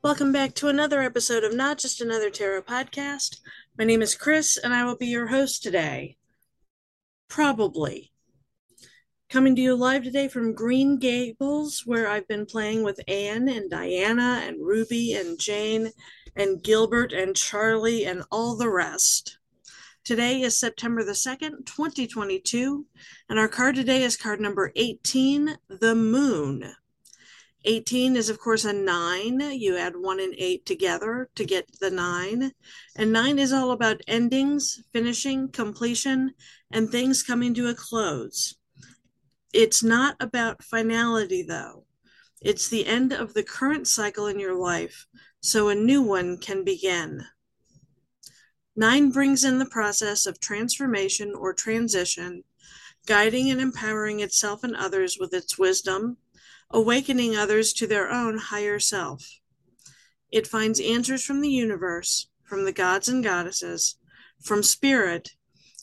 Welcome back to another episode of Not Just Another Tarot podcast. My name is Chris, and I will be your host today. Probably. Coming to you live today from Green Gables, where I've been playing with Anne and Diana and Ruby and Jane and Gilbert and Charlie and all the rest. Today is September the 2nd, 2022, and our card today is card number 18, The Moon. 18 is, of course, a nine. You add one and eight together to get the nine. And nine is all about endings, finishing, completion, and things coming to a close. It's not about finality, though. It's the end of the current cycle in your life, so a new one can begin. Nine brings in the process of transformation or transition, guiding and empowering itself and others with its wisdom, awakening others to their own higher self. It finds answers from the universe, from the gods and goddesses, from spirit,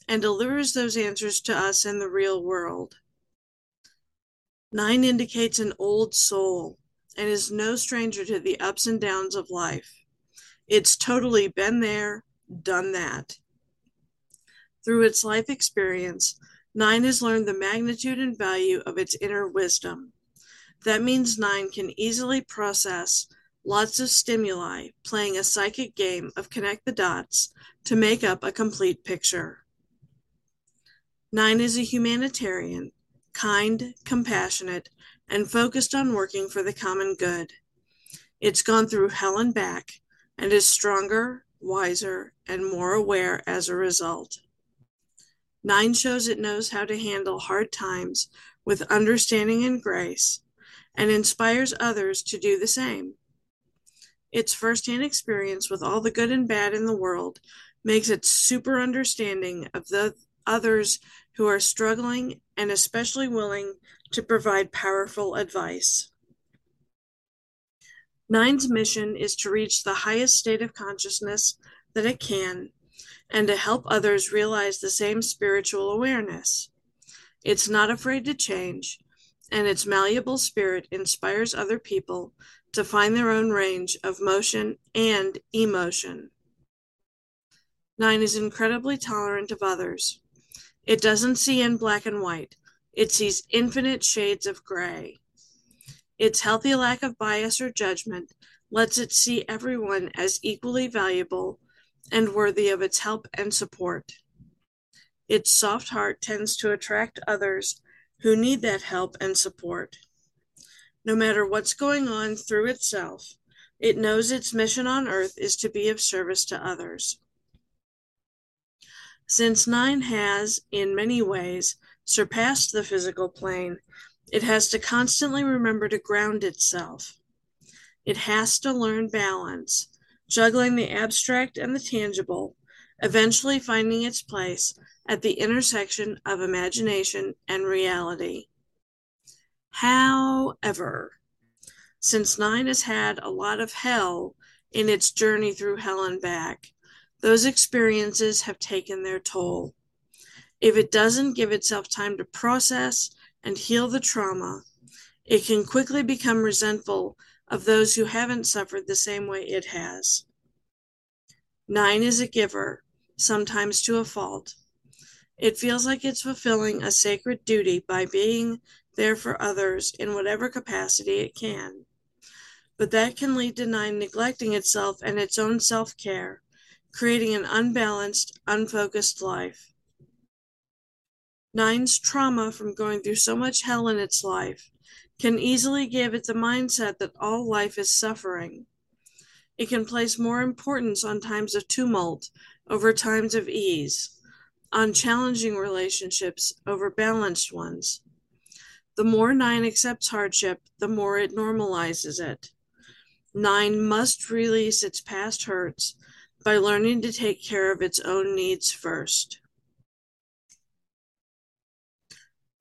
and delivers those answers to us in the real world. Nine indicates an old soul and is no stranger to the ups and downs of life. It's totally been there, done that. Through its life experience, Nine has learned the magnitude and value of its inner wisdom. That means nine can easily process lots of stimuli, playing a psychic game of connect the dots to make up a complete picture. Nine is a humanitarian, kind, compassionate, and focused on working for the common good. It's gone through hell and back and is stronger, wiser, and more aware as a result. Nine shows it knows how to handle hard times with understanding and grace and inspires others to do the same. Its firsthand experience with all the good and bad in the world makes it super understanding of the others who are struggling and especially willing to provide powerful advice. Nine's mission is to reach the highest state of consciousness that it can and to help others realize the same spiritual awareness. It's not afraid to change and its malleable spirit inspires other people to find their own range of motion and emotion. Nine is incredibly tolerant of others. It doesn't see in black and white, it sees infinite shades of gray. Its healthy lack of bias or judgment lets it see everyone as equally valuable and worthy of its help and support. Its soft heart tends to attract others who need that help and support. No matter what's going on through itself, it knows its mission on earth is to be of service to others. Since nine has, in many ways, surpassed the physical plane, it has to constantly remember to ground itself. It has to learn balance, juggling the abstract and the tangible, eventually finding its place at the intersection of imagination and reality. However, since Nine has had a lot of hell in its journey through hell and back, those experiences have taken their toll. If it doesn't give itself time to process and heal the trauma, it can quickly become resentful of those who haven't suffered the same way it has. Nine is a giver, sometimes to a fault. It feels like it's fulfilling a sacred duty by being there for others in whatever capacity it can. But that can lead to nine neglecting itself and its own self care, creating an unbalanced, unfocused life. Nine's trauma from going through so much hell in its life can easily give it the mindset that all life is suffering. It can place more importance on times of tumult over times of ease on challenging relationships over balanced ones. The more nine accepts hardship, the more it normalizes it. Nine must release its past hurts by learning to take care of its own needs first.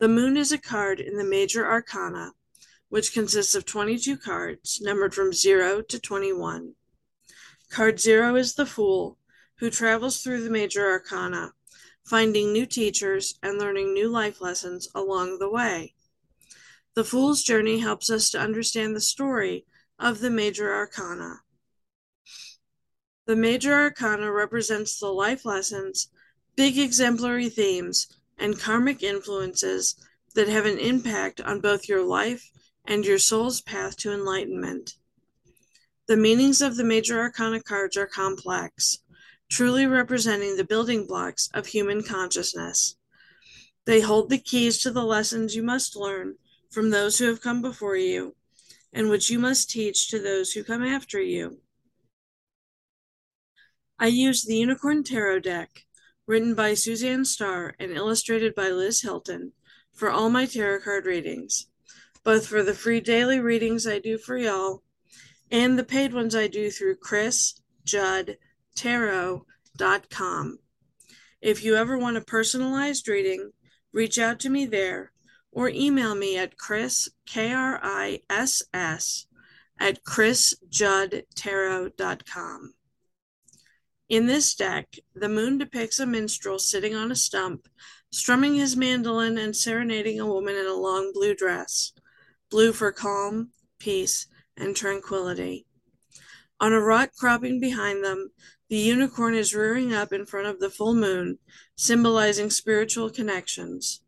The moon is a card in the major arcana, which consists of 22 cards numbered from 0 to 21. Card 0 is the Fool, who travels through the major arcana, finding new teachers and learning new life lessons along the way. The Fool's journey helps us to understand the story of the major arcana. The major arcana represents the life lessons, big exemplary themes, and karmic influences that have an impact on both your life and your soul's path to enlightenment. The meanings of the major arcana cards are complex, truly representing the building blocks of human consciousness. They hold the keys to the lessons you must learn from those who have come before you, and which you must teach to those who come after you. I use the Unicorn Tarot deck, written by Suzanne Starr and illustrated by Liz Hilton, for all my tarot card readings, both for the free daily readings I do for y'all and the paid ones I do through chrisjuddtarot.com. If you ever want a personalized reading, reach out to me there or email me at Chris, K R I S S, at chrisjuddtarot.com. In this deck, the moon depicts a minstrel sitting on a stump, strumming his mandolin and serenading a woman in a long blue dress, blue for calm, peace, and tranquility. On a rock cropping behind them, the unicorn is rearing up in front of the full moon, symbolizing spiritual connections.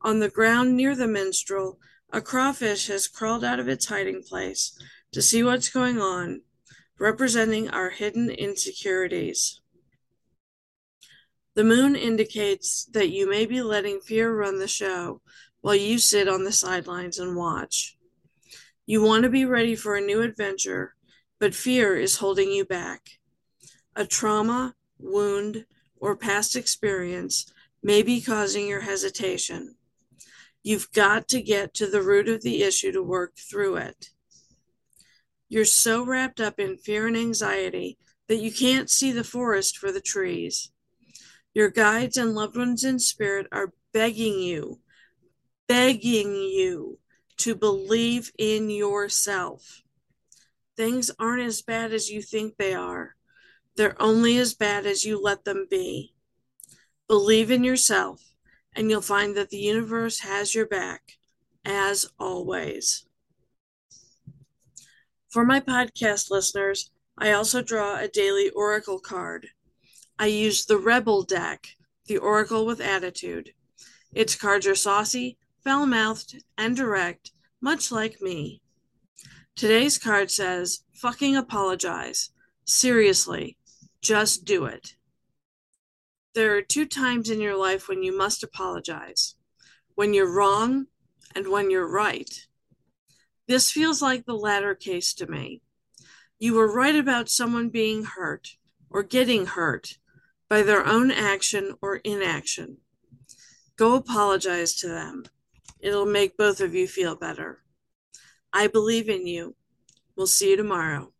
On the ground near the minstrel, a crawfish has crawled out of its hiding place to see what's going on, representing our hidden insecurities. The moon indicates that you may be letting fear run the show while you sit on the sidelines and watch. You want to be ready for a new adventure, but fear is holding you back. A trauma, wound, or past experience may be causing your hesitation. You've got to get to the root of the issue to work through it. You're so wrapped up in fear and anxiety that you can't see the forest for the trees. Your guides and loved ones in spirit are begging you, begging you to believe in yourself. Things aren't as bad as you think they are, they're only as bad as you let them be. Believe in yourself and you'll find that the universe has your back, as always. For my podcast listeners, I also draw a daily oracle card. I use the Rebel deck, the Oracle with Attitude. Its cards are saucy, foul mouthed, and direct, much like me. Today's card says, fucking apologize. Seriously, just do it. There are two times in your life when you must apologize when you're wrong and when you're right. This feels like the latter case to me. You were right about someone being hurt or getting hurt by their own action or inaction. Go apologize to them. It'll make both of you feel better. I believe in you. We'll see you tomorrow.